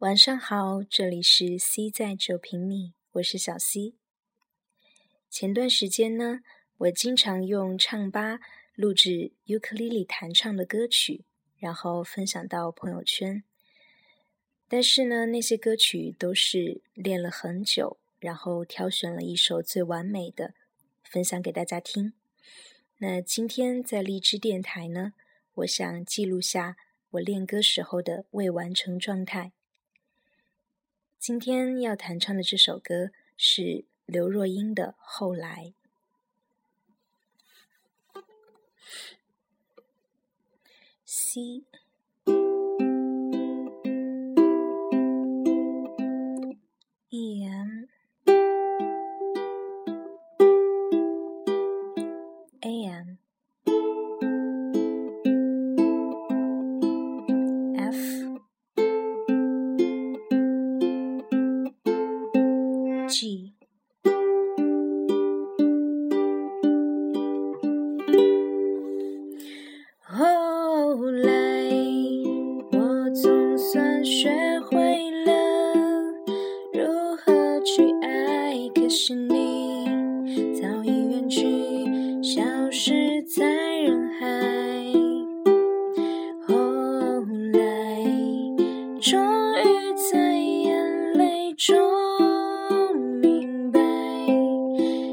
晚上好，这里是 C 在九平米，我是小 C。前段时间呢，我经常用唱吧录制尤克里里弹唱的歌曲，然后分享到朋友圈。但是呢，那些歌曲都是练了很久，然后挑选了一首最完美的，分享给大家听。那今天在荔枝电台呢，我想记录下我练歌时候的未完成状态。今天要弹唱的这首歌是刘若英的《后来》。C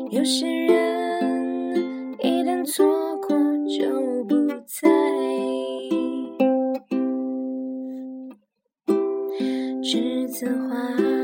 有些人一旦错过就不再。栀子花，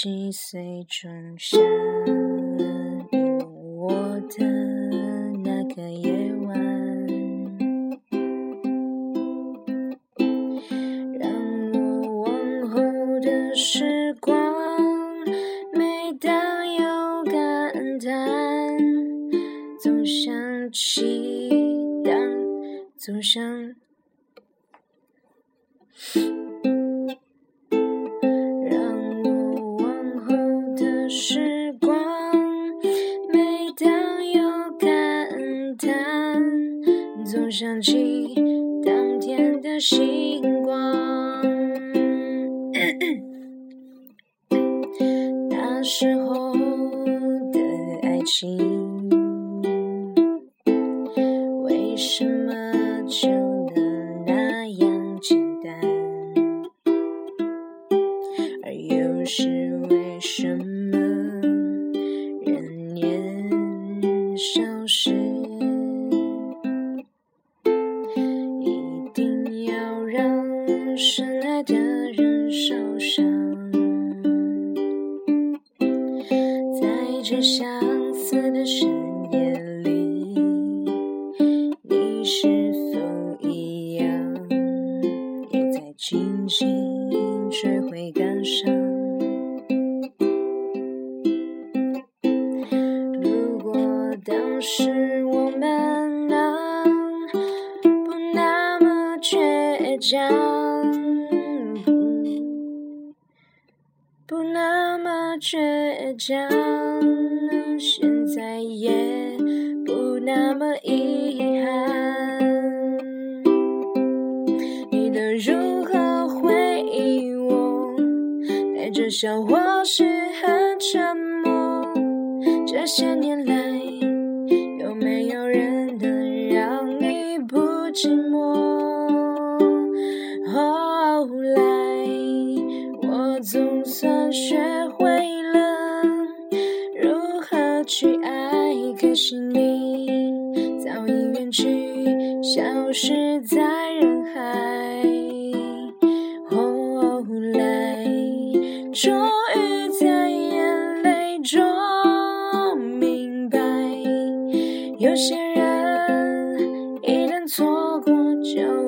十七岁仲夏，我的那个夜晚，让我往后的时光，每当有感叹，总想起当，总想。当有感叹，总想起当天的星光。那时候的爱情，为什么这相似的深夜里，你是否一样，也在静静追悔感伤？如果当时我们能不那么倔强，不那么倔强，现在也不那么遗憾。你的如何回忆我？带着笑或是很沉默。这些年来，在人海。后来，终于在眼泪中明白，有些人一旦错过就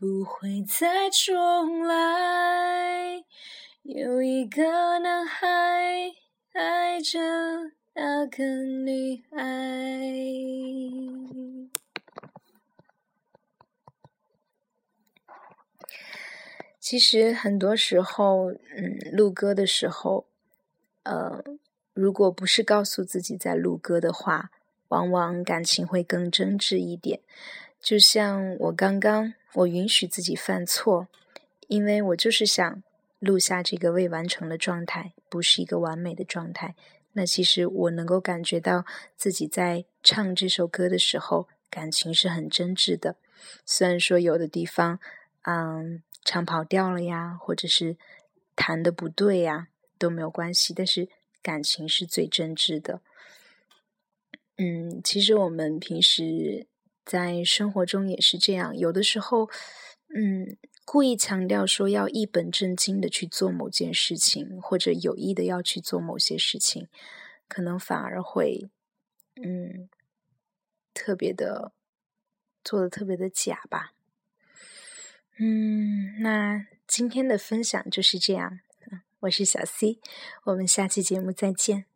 不会再重来。有一个男孩爱着那个女孩。其实很多时候，嗯，录歌的时候，呃，如果不是告诉自己在录歌的话，往往感情会更真挚一点。就像我刚刚，我允许自己犯错，因为我就是想录下这个未完成的状态，不是一个完美的状态。那其实我能够感觉到自己在唱这首歌的时候，感情是很真挚的。虽然说有的地方，嗯，唱跑调了呀，或者是弹的不对呀，都没有关系，但是感情是最真挚的。嗯，其实我们平时。在生活中也是这样，有的时候，嗯，故意强调说要一本正经的去做某件事情，或者有意的要去做某些事情，可能反而会，嗯，特别的做的特别的假吧。嗯，那今天的分享就是这样，我是小 C，我们下期节目再见。